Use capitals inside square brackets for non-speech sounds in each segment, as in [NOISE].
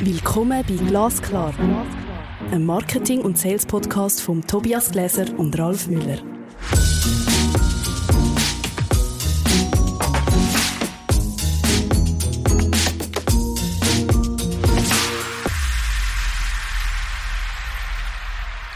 Willkommen bei Glasklar, einem Marketing- und Sales-Podcast von Tobias Gläser und Ralf Müller.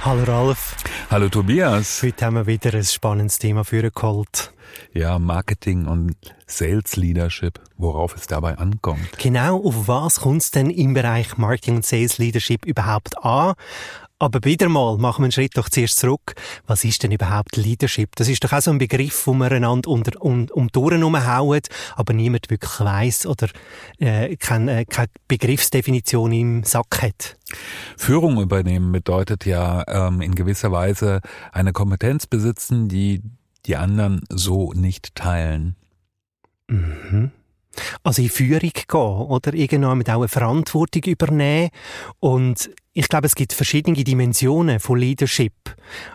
Hallo Ralf. Hallo Tobias. Heute haben wir wieder ein spannendes Thema für geholt. Ja, Marketing und Sales Leadership, worauf es dabei ankommt. Genau, auf was kommt es denn im Bereich Marketing und Sales Leadership überhaupt an? Aber wieder mal machen wir einen Schritt doch zuerst zurück. Was ist denn überhaupt Leadership? Das ist doch auch so ein Begriff, wo man einander unter, um, um die Ohren herumhauen, aber niemand wirklich weiss oder äh, keine, äh, keine Begriffsdefinition im Sack hat. Führung übernehmen bedeutet ja ähm, in gewisser Weise eine Kompetenz besitzen, die die anderen so nicht teilen. Mhm. Also in Führung gehen oder irgendwann auch eine Verantwortung übernehmen und ich glaube, es gibt verschiedene Dimensionen von Leadership.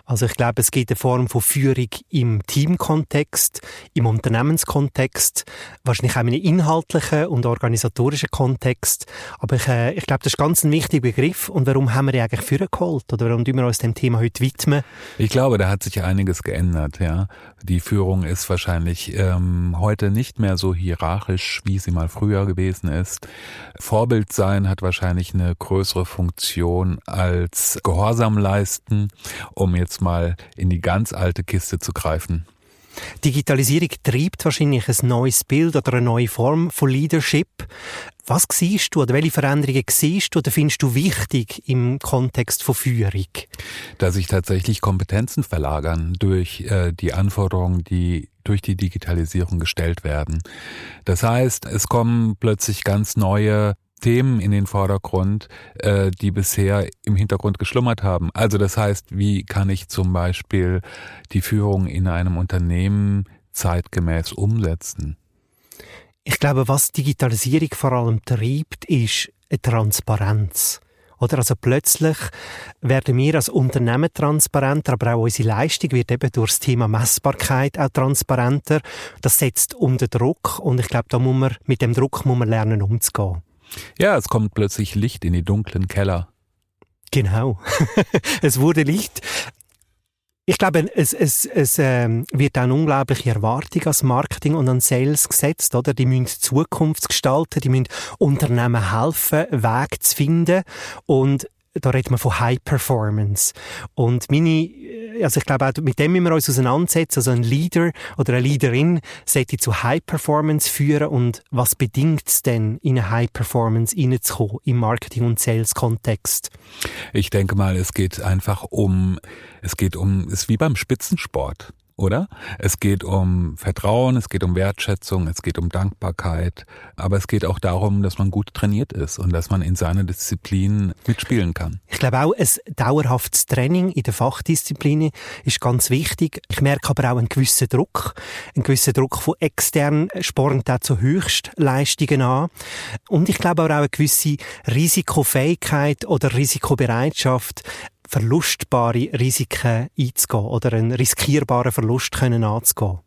Also ich glaube, es gibt eine Form von Führung im Teamkontext, im Unternehmenskontext, wahrscheinlich auch in einem inhaltlichen und organisatorischen Kontext. Aber ich, äh, ich glaube, das ist ganz ein wichtiger Begriff. Und warum haben wir die eigentlich geholt? Oder warum tun wir uns dem Thema heute widmen? Ich glaube, da hat sich einiges geändert. Ja, Die Führung ist wahrscheinlich ähm, heute nicht mehr so hierarchisch, wie sie mal früher gewesen ist. Vorbild sein hat wahrscheinlich eine größere Funktion Funktion als Gehorsam leisten, um jetzt mal in die ganz alte Kiste zu greifen. Digitalisierung treibt wahrscheinlich ein neues Bild oder eine neue Form von Leadership. Was siehst du oder welche Veränderungen siehst du oder findest du wichtig im Kontext von Führung? Dass sich tatsächlich Kompetenzen verlagern durch äh, die Anforderungen, die durch die Digitalisierung gestellt werden. Das heißt, es kommen plötzlich ganz neue Themen in den Vordergrund, äh, die bisher im Hintergrund geschlummert haben. Also das heißt, wie kann ich zum Beispiel die Führung in einem Unternehmen zeitgemäß umsetzen? Ich glaube, was Digitalisierung vor allem treibt, ist eine Transparenz. Oder also plötzlich werden wir als Unternehmen transparenter, aber auch unsere Leistung wird eben durch das Thema Messbarkeit auch transparenter. Das setzt unter Druck und ich glaube, da muss man, mit dem Druck muss man lernen umzugehen. Ja, es kommt plötzlich Licht in die dunklen Keller. Genau. [LAUGHS] es wurde Licht. Ich glaube, es, es, es ähm, wird eine unglaubliche Erwartung als Marketing und an Sales gesetzt, oder? Die müssen Zukunft gestalten, die müssen Unternehmen helfen, Weg zu finden und da redet man von High Performance. Und meine, also ich glaube auch, mit dem müssen wir uns auseinandersetzen. Also ein Leader oder eine Leaderin sollte zu High Performance führen und was bedingt es denn, in eine High Performance reinzukommen im Marketing- und Sales-Kontext? Ich denke mal, es geht einfach um, es geht um, es ist wie beim Spitzensport oder? Es geht um Vertrauen, es geht um Wertschätzung, es geht um Dankbarkeit, aber es geht auch darum, dass man gut trainiert ist und dass man in seiner Disziplin mitspielen kann. Ich glaube auch, ein dauerhaftes Training in der Fachdisziplin ist ganz wichtig. Ich merke aber auch einen gewissen Druck, einen gewissen Druck von extern spornt auch zu Höchstleistungen an. Und ich glaube aber auch eine gewisse Risikofähigkeit oder Risikobereitschaft, verlustbare Risiken einzugehen oder einen riskierbaren Verlust können anzugehen.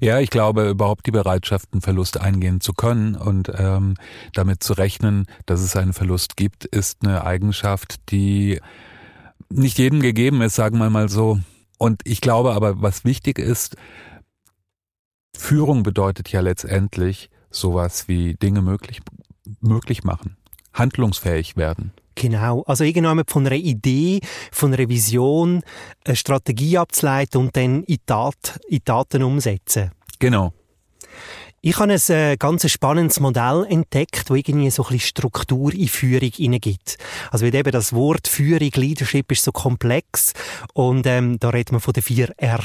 Ja, ich glaube, überhaupt die Bereitschaft, einen Verlust eingehen zu können und ähm, damit zu rechnen, dass es einen Verlust gibt, ist eine Eigenschaft, die nicht jedem gegeben ist, sagen wir mal so. Und ich glaube aber, was wichtig ist, Führung bedeutet ja letztendlich sowas wie Dinge möglich, möglich machen, handlungsfähig werden. Genau. Also irgendwann von einer Idee, von einer Vision, eine Strategie abzuleiten und dann in, Tat, in Taten umsetzen. Genau. Ich habe ein äh, ganz spannendes Modell entdeckt, wo irgendwie so ein bisschen Struktur in Führung hineingibt. Also wie eben das Wort Führung, Leadership ist so komplex und ähm, da redet man von den vier R.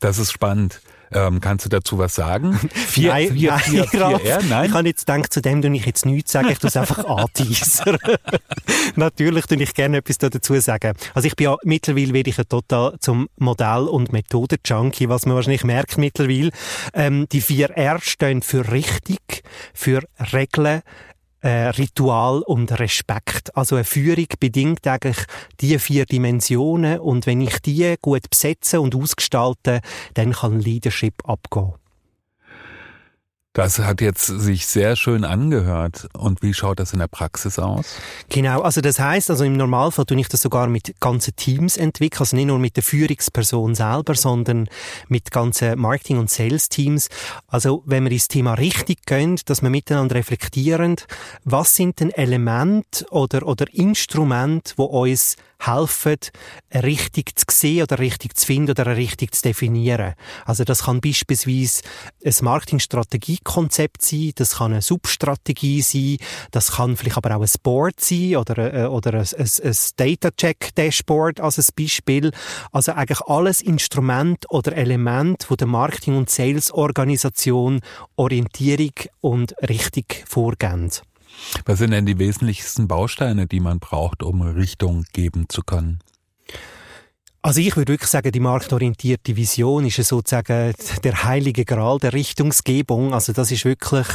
Das ist spannend. Ähm, kannst du dazu was sagen? [LAUGHS] Vier, nein, vier, nein, vier, vier, vier nein. Ich habe jetzt gedacht, zu dem tue ich jetzt nichts sagen, ich tue es einfach [LAUGHS] anteasern. [LAUGHS] Natürlich tue ich gerne etwas dazu sagen. Also ich bin ja, mittlerweile werde ich ja total zum Modell- und Methoden-Junkie, was man wahrscheinlich merkt mittlerweile. Ähm, die vier R stehen für richtig, für Regeln, äh, Ritual und Respekt. Also eine Führung bedingt eigentlich die vier Dimensionen und wenn ich die gut besetze und ausgestalte, dann kann Leadership abgehen. Das hat jetzt sich sehr schön angehört. Und wie schaut das in der Praxis aus? Genau, also das heißt, also im Normalfall tue ich das sogar mit ganzen Teams entwickeln, also nicht nur mit der Führungsperson selber, sondern mit ganzen Marketing- und Sales-Teams. Also wenn wir ins Thema richtig gehen, dass wir miteinander reflektieren, was sind denn Elemente oder, oder Instrumente, wo uns helfen, richtig zu sehen oder richtig zu finden oder richtig zu definieren. Also das kann beispielsweise ein Marketingstrategiekonzept sein, das kann eine Substrategie sein, das kann vielleicht aber auch ein Board sein oder, äh, oder ein, ein, ein Data-Check-Dashboard als ein Beispiel. Also eigentlich alles Instrument oder Element, wo der Marketing- und Sales-Organisation Orientierung und Richtung vorgeben. Was sind denn die wesentlichsten Bausteine, die man braucht, um Richtung geben zu können? Also ich würde wirklich sagen, die marktorientierte Vision ist sozusagen der heilige Gral der Richtungsgebung. Also das ist wirklich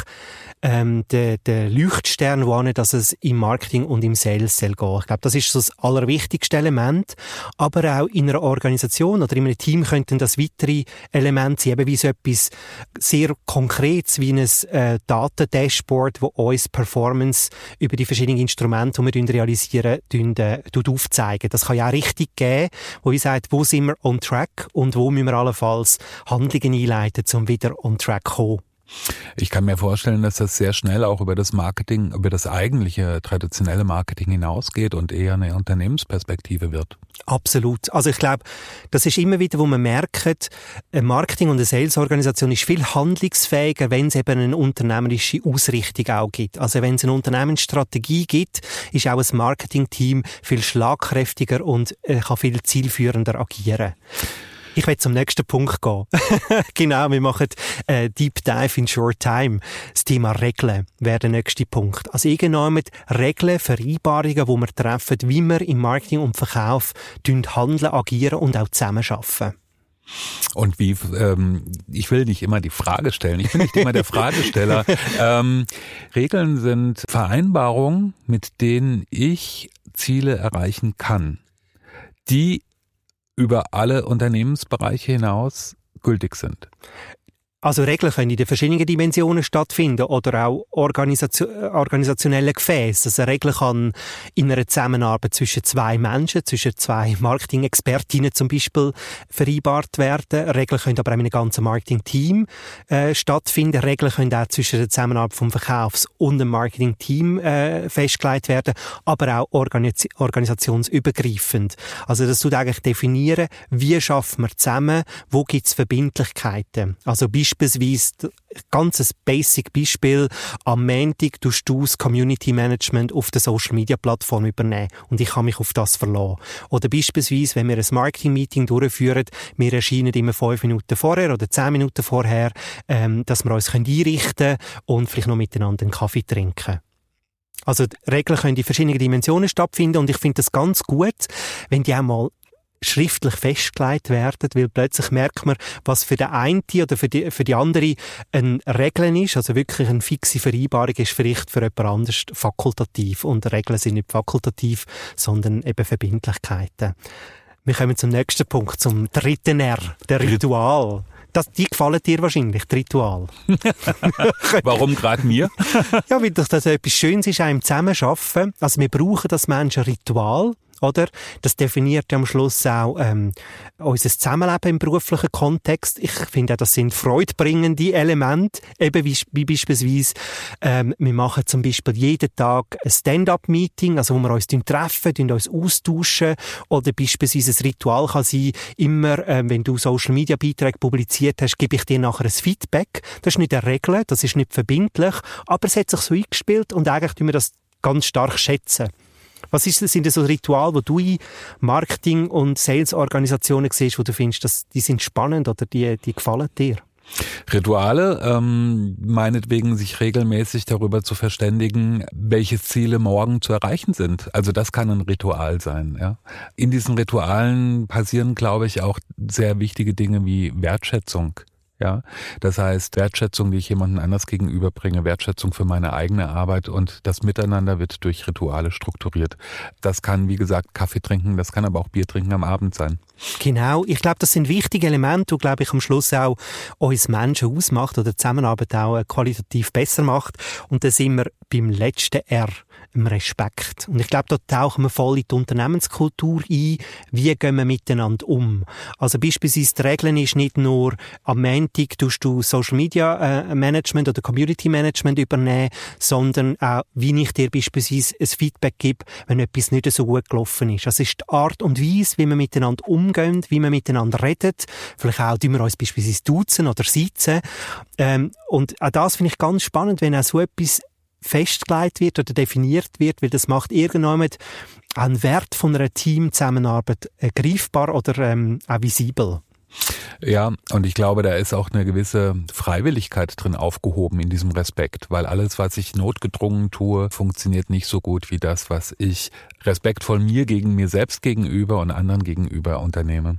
ähm, der, der Leuchtstern, wo dass es im Marketing und im Sales soll gehen. Ich glaube, das ist so das allerwichtigste Element. Aber auch in einer Organisation oder in einem Team könnten das weitere Elemente sein, eben wie so etwas sehr Konkretes, wie ein äh, Datendashboard, wo uns Performance über die verschiedenen Instrumente, die wir realisieren, äh, aufzeigen. Das kann ja auch richtig geben, wo wie sagt, wo sind wir on track und wo müssen wir allenfalls Handlungen einleiten, um wieder on track zu kommen. Ich kann mir vorstellen, dass das sehr schnell auch über das Marketing, über das eigentliche traditionelle Marketing hinausgeht und eher eine Unternehmensperspektive wird. Absolut. Also ich glaube, das ist immer wieder, wo man merkt, ein Marketing und eine Sales-Organisation ist viel handlungsfähiger, wenn es eben eine unternehmerische Ausrichtung auch gibt. Also wenn es eine Unternehmensstrategie gibt, ist auch ein Marketing-Team viel schlagkräftiger und äh, kann viel zielführender agieren. Ich will zum nächsten Punkt gehen. [LAUGHS] genau, wir machen äh, Deep Dive in Short Time. Das Thema Regeln wäre der nächste Punkt. Also irgendwann Regeln, Vereinbarungen, die wir treffen, wie wir im Marketing und Verkauf handeln, agieren und auch zusammenarbeiten. Und wie, ähm, ich will nicht immer die Frage stellen, ich bin nicht immer der [LAUGHS] Fragesteller. ähm, Regeln sind Vereinbarungen, mit denen ich Ziele erreichen kann, die über alle Unternehmensbereiche hinaus gültig sind. Also Regeln können in den verschiedenen Dimensionen stattfinden oder auch Organisation, organisationelle Gefäße. Also Regeln kann in einer Zusammenarbeit zwischen zwei Menschen, zwischen zwei [LAUGHS] Marketing-Expertinnen zum Beispiel vereinbart werden. Regeln können aber auch in einem ganzen Marketing-Team äh, stattfinden. Regeln können auch zwischen der Zusammenarbeit vom Verkaufs- und dem Marketing-Team äh, festgelegt werden, aber auch organis organisationsübergreifend. Also das tut eigentlich definieren, wie schaffen wir zusammen, wo gibt es Verbindlichkeiten. Also beispielsweise, ganz basic Beispiel, am Montag tust du das Community Management auf der Social Media Plattform übernehmen und ich kann mich auf das verlassen. Oder beispielsweise, wenn wir ein Marketing Meeting durchführen, wir erscheinen immer fünf Minuten vorher oder zehn Minuten vorher, ähm, dass wir uns einrichten können und vielleicht noch miteinander einen Kaffee trinken. Also Regeln können in verschiedenen Dimensionen stattfinden und ich finde das ganz gut, wenn die auch mal schriftlich festgelegt werden, weil plötzlich merkt man, was für den einen oder für die, für die andere ein Regeln ist, also wirklich eine fixe Vereinbarung ist vielleicht für jemand anders fakultativ und Regeln sind nicht fakultativ, sondern eben Verbindlichkeiten. Wir kommen zum nächsten Punkt, zum dritten R, der Ritual. Das, die gefallen dir wahrscheinlich, das Ritual. [LAUGHS] Warum gerade mir? ja, weil das etwas Schönes ist, einem zusammenarbeiten. Also wir brauchen das Menschen Ritual oder? Das definiert ja am Schluss auch ähm, unser Zusammenleben im beruflichen Kontext. Ich finde, das sind freudbringende Elemente, eben wie, wie beispielsweise ähm, wir machen zum Beispiel jeden Tag ein Stand-up-Meeting, also wo wir uns treffen, uns austauschen oder beispielsweise ein Ritual kann sein, immer, ähm, wenn du Social-Media-Beiträge publiziert hast, gebe ich dir nachher ein Feedback. Das ist nicht eine Regel, das ist nicht verbindlich, aber es hat sich so eingespielt und eigentlich tun wir das ganz stark schätzen. Was ist, sind das so Rituale, wo du in Marketing- und Sales-Organisationen siehst, wo du findest, dass die sind spannend oder die, die gefallen dir? Rituale, ähm, meinetwegen sich regelmäßig darüber zu verständigen, welche Ziele morgen zu erreichen sind. Also das kann ein Ritual sein. Ja. In diesen Ritualen passieren, glaube ich, auch sehr wichtige Dinge wie Wertschätzung. Ja, das heißt Wertschätzung, die ich jemandem anders gegenüberbringe, Wertschätzung für meine eigene Arbeit und das Miteinander wird durch Rituale strukturiert. Das kann, wie gesagt, Kaffee trinken, das kann aber auch Bier trinken am Abend sein. Genau, ich glaube, das sind wichtige Elemente, die, glaube ich, am Schluss auch uns Menschen ausmacht oder Zusammenarbeit auch äh, qualitativ besser macht. Und da sind wir beim letzten R im Respekt. Und ich glaube, da tauchen wir voll in die Unternehmenskultur ein. Wie gehen wir miteinander um? Also beispielsweise die Regeln ist nicht nur am Montag tust du Social Media äh, Management oder Community Management übernehmen, sondern auch, wie ich dir beispielsweise ein Feedback gebe, wenn etwas nicht so gut gelaufen ist. Das ist die Art und Weise, wie wir miteinander umgehen, wie wir miteinander reden. Vielleicht auch, wie wir uns beispielsweise duzen oder sitzen. Ähm, und auch das finde ich ganz spannend, wenn auch so etwas festgelegt wird oder definiert wird, weil das macht irgendjemand einen Wert von einer Teamzusammenarbeit äh, greifbar oder ähm, auch visibel. Ja, und ich glaube, da ist auch eine gewisse Freiwilligkeit drin aufgehoben in diesem Respekt, weil alles, was ich notgedrungen tue, funktioniert nicht so gut wie das, was ich respektvoll mir gegen mir selbst gegenüber und anderen gegenüber unternehme.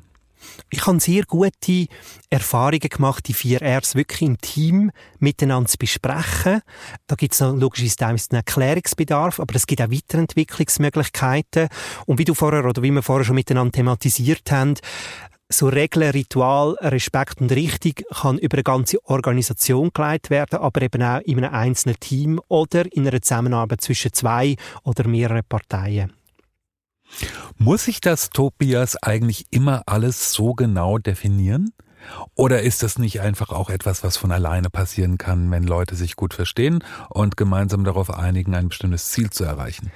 Ich habe sehr gute Erfahrungen gemacht, die vier Rs wirklich im Team miteinander zu besprechen. Da gibt es logischerweise einen Erklärungsbedarf, aber es gibt auch Weiterentwicklungsmöglichkeiten. Und wie du vorher oder wie wir vorher schon miteinander thematisiert haben, so Regeln, Ritual, Respekt und Richtung kann über eine ganze Organisation geleitet werden, aber eben auch in einem einzelnen Team oder in einer Zusammenarbeit zwischen zwei oder mehreren Parteien. Muss ich das, Tobias, eigentlich immer alles so genau definieren? Oder ist das nicht einfach auch etwas, was von alleine passieren kann, wenn Leute sich gut verstehen und gemeinsam darauf einigen, ein bestimmtes Ziel zu erreichen?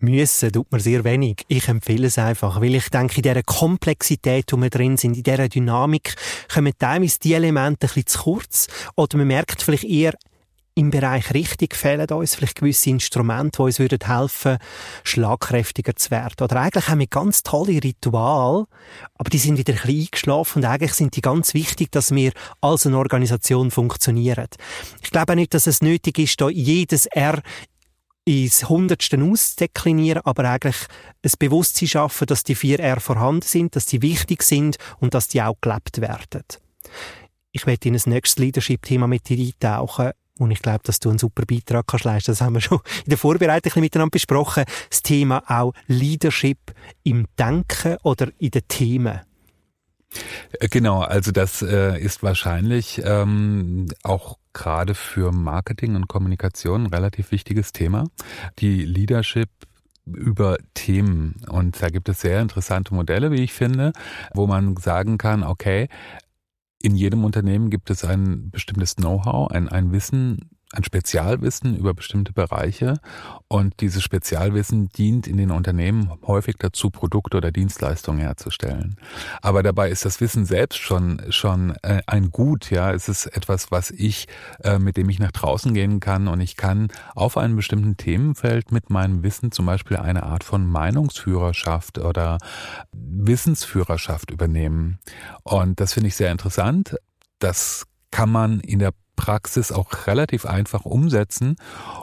Müssen tut man sehr wenig. Ich empfehle es einfach, weil ich denke, in dieser Komplexität, wo wir drin sind, in dieser Dynamik, kommen teilweise die Elemente ein bisschen zu kurz. Oder man merkt vielleicht eher, im Bereich richtig fehlen uns vielleicht gewisse Instrumente, die uns würden helfen, schlagkräftiger zu werden. Oder eigentlich haben wir ganz tolle Rituale, aber die sind wieder ein bisschen eingeschlafen und eigentlich sind die ganz wichtig, dass wir als eine Organisation funktionieren. Ich glaube auch nicht, dass es nötig ist, da jedes R ins Hundertste auszudeklinieren, aber eigentlich ein Bewusstsein schaffen, dass die vier R vorhanden sind, dass die wichtig sind und dass die auch gelebt werden. Ich werde in ein nächstes Leadership-Thema mit dir eintauchen, und ich glaube, dass du einen super Beitrag kannst leisten. Das haben wir schon in der Vorbereitung miteinander besprochen. Das Thema auch Leadership im Denken oder in den Themen. Äh, genau, also das äh, ist wahrscheinlich ähm, auch gerade für Marketing und Kommunikation ein relativ wichtiges Thema. Die Leadership über Themen. Und da gibt es sehr interessante Modelle, wie ich finde, wo man sagen kann, okay, in jedem Unternehmen gibt es ein bestimmtes Know-how, ein, ein Wissen, ein Spezialwissen über bestimmte Bereiche und dieses Spezialwissen dient in den Unternehmen häufig dazu, Produkte oder Dienstleistungen herzustellen. Aber dabei ist das Wissen selbst schon schon äh, ein Gut, ja, es ist etwas, was ich äh, mit dem ich nach draußen gehen kann und ich kann auf einem bestimmten Themenfeld mit meinem Wissen zum Beispiel eine Art von Meinungsführerschaft oder Wissensführerschaft übernehmen und das finde ich sehr interessant. Das kann man in der Praxis auch relativ einfach umsetzen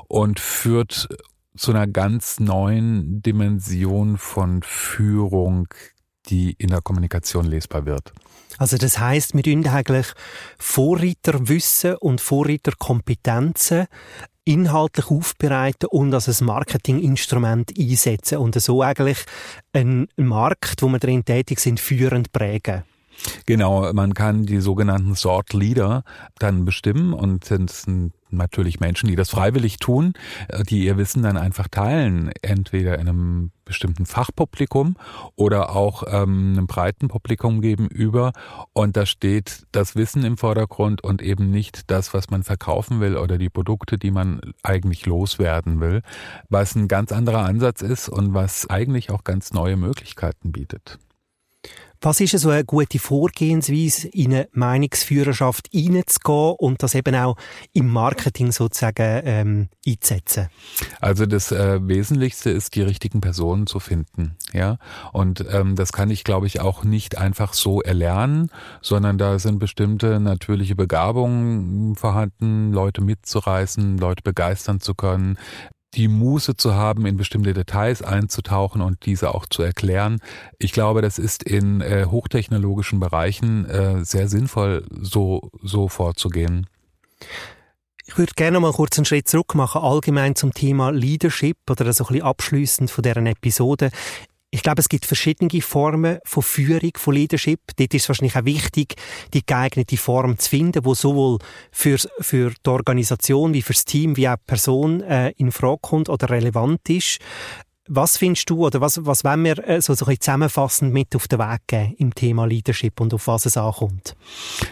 und führt zu einer ganz neuen Dimension von Führung, die in der Kommunikation lesbar wird. Also das heißt, wir tun eigentlich Vorreiterwissen und Vorreiterkompetenzen inhaltlich aufbereiten und als ein Marketinginstrument einsetzen und so eigentlich einen Markt, wo wir drin tätig sind, führend prägen. Genau, man kann die sogenannten Sort Leader dann bestimmen und sind natürlich Menschen, die das freiwillig tun, äh, die ihr Wissen dann einfach teilen, entweder in einem bestimmten Fachpublikum oder auch ähm, einem breiten Publikum gegenüber. Und da steht das Wissen im Vordergrund und eben nicht das, was man verkaufen will oder die Produkte, die man eigentlich loswerden will, was ein ganz anderer Ansatz ist und was eigentlich auch ganz neue Möglichkeiten bietet. Was ist so eine gute Vorgehensweise, in eine Meinungsführerschaft reinzugehen und das eben auch im Marketing sozusagen ähm, einzusetzen? Also das äh, Wesentlichste ist, die richtigen Personen zu finden, ja. Und ähm, das kann ich, glaube ich, auch nicht einfach so erlernen, sondern da sind bestimmte natürliche Begabungen vorhanden, Leute mitzureißen, Leute begeistern zu können, die Muße zu haben, in bestimmte Details einzutauchen und diese auch zu erklären. Ich glaube, das ist in äh, hochtechnologischen Bereichen äh, sehr sinnvoll, so, so vorzugehen. Ich würde gerne mal kurz einen Schritt zurück machen, allgemein zum Thema Leadership oder so ein bisschen abschliessend von deren Episode. Ich glaube, es gibt verschiedene Formen von Führung, von Leadership. Dort ist es wahrscheinlich auch wichtig, die geeignete Form zu finden, wo sowohl für, für die Organisation wie fürs Team wie auch die Person äh, in Frage kommt oder relevant ist. Was findest du oder was, was wollen wir äh, so, so ein zusammenfassend mit auf den Weg geben im Thema Leadership und auf was es ankommt?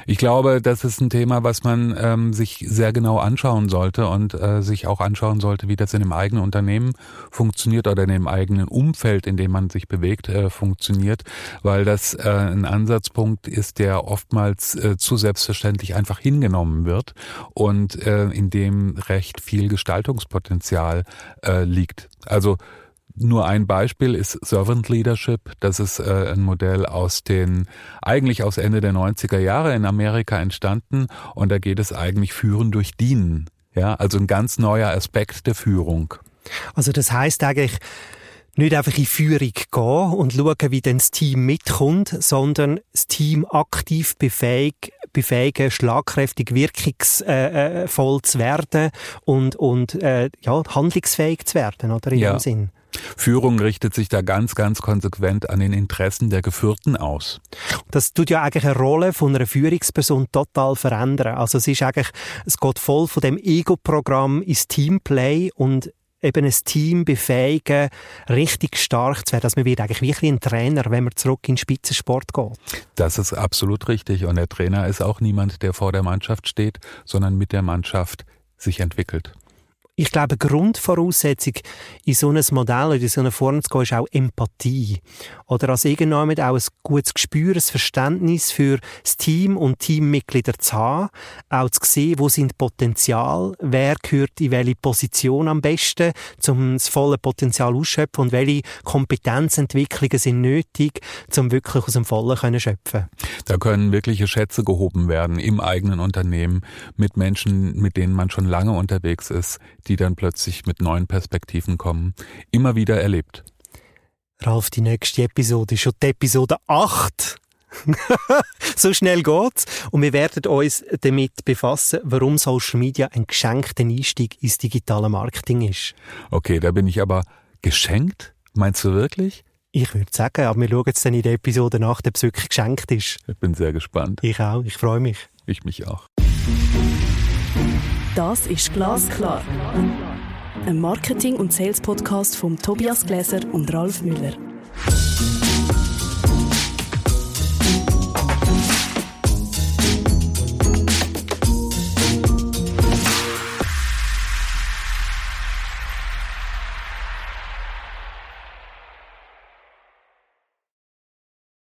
Ich glaube, das ist ein Thema, was man ähm, sich sehr genau anschauen sollte und äh, sich auch anschauen sollte, wie das in dem eigenen Unternehmen funktioniert oder in dem eigenen Umfeld, in dem man sich bewegt, äh, funktioniert, weil das äh, ein Ansatzpunkt ist, der oftmals äh, zu selbstverständlich einfach hingenommen wird und äh, in dem recht viel Gestaltungspotenzial äh, liegt. Also nur ein Beispiel ist Servant Leadership. Das ist äh, ein Modell aus den, eigentlich aus Ende der 90er Jahre in Amerika entstanden. Und da geht es eigentlich Führen durch Dienen. Ja, also ein ganz neuer Aspekt der Führung. Also das heißt eigentlich, nicht einfach in Führung gehen und schauen, wie dann das Team mitkommt, sondern das Team aktiv befähigen, befähigen schlagkräftig, wirkungsvoll äh, äh, zu werden und, und äh, ja, handlungsfähig zu werden, oder in ja. dem Sinn. Führung richtet sich da ganz, ganz konsequent an den Interessen der Geführten aus. Das tut ja eigentlich eine Rolle von einer Führungsperson total verändern. Also es ist eigentlich, es geht voll von dem Ego-Programm ins Teamplay und eben ein Team befähigen, richtig stark zu werden. Also man wird eigentlich wirklich ein Trainer, wenn man zurück in den Spitzensport geht. Das ist absolut richtig. Und der Trainer ist auch niemand, der vor der Mannschaft steht, sondern mit der Mannschaft sich entwickelt. Ich glaube, Grundvoraussetzung in so ein Modell oder in so eine Form zu gehen, ist auch Empathie. Oder als irgendjemand auch ein gutes Gespür, ein Verständnis für das Team und Teammitglieder zu haben. Auch zu sehen, wo sind Potenzial, wer gehört in welche Position am besten, um das volle Potenzial ausschöpfen und welche Kompetenzentwicklungen sind nötig, um wirklich aus dem Vollen können schöpfen. Da können wirkliche Schätze gehoben werden im eigenen Unternehmen mit Menschen, mit denen man schon lange unterwegs ist, die dann plötzlich mit neuen Perspektiven kommen, immer wieder erlebt. Ralf, die nächste Episode ist schon die Episode 8. [LAUGHS] so schnell geht's. Und wir werden uns damit befassen, warum Social Media ein geschenkter Einstieg ins digitale Marketing ist. Okay, da bin ich aber geschenkt? Meinst du wirklich? Ich würde sagen, aber wir schauen jetzt dann in der Episode nach, ob es wirklich geschenkt ist. Ich bin sehr gespannt. Ich auch, ich freue mich. Ich mich auch. Das ist Glasklar. Ein Marketing- und Sales-Podcast von Tobias Gläser und Ralf Müller.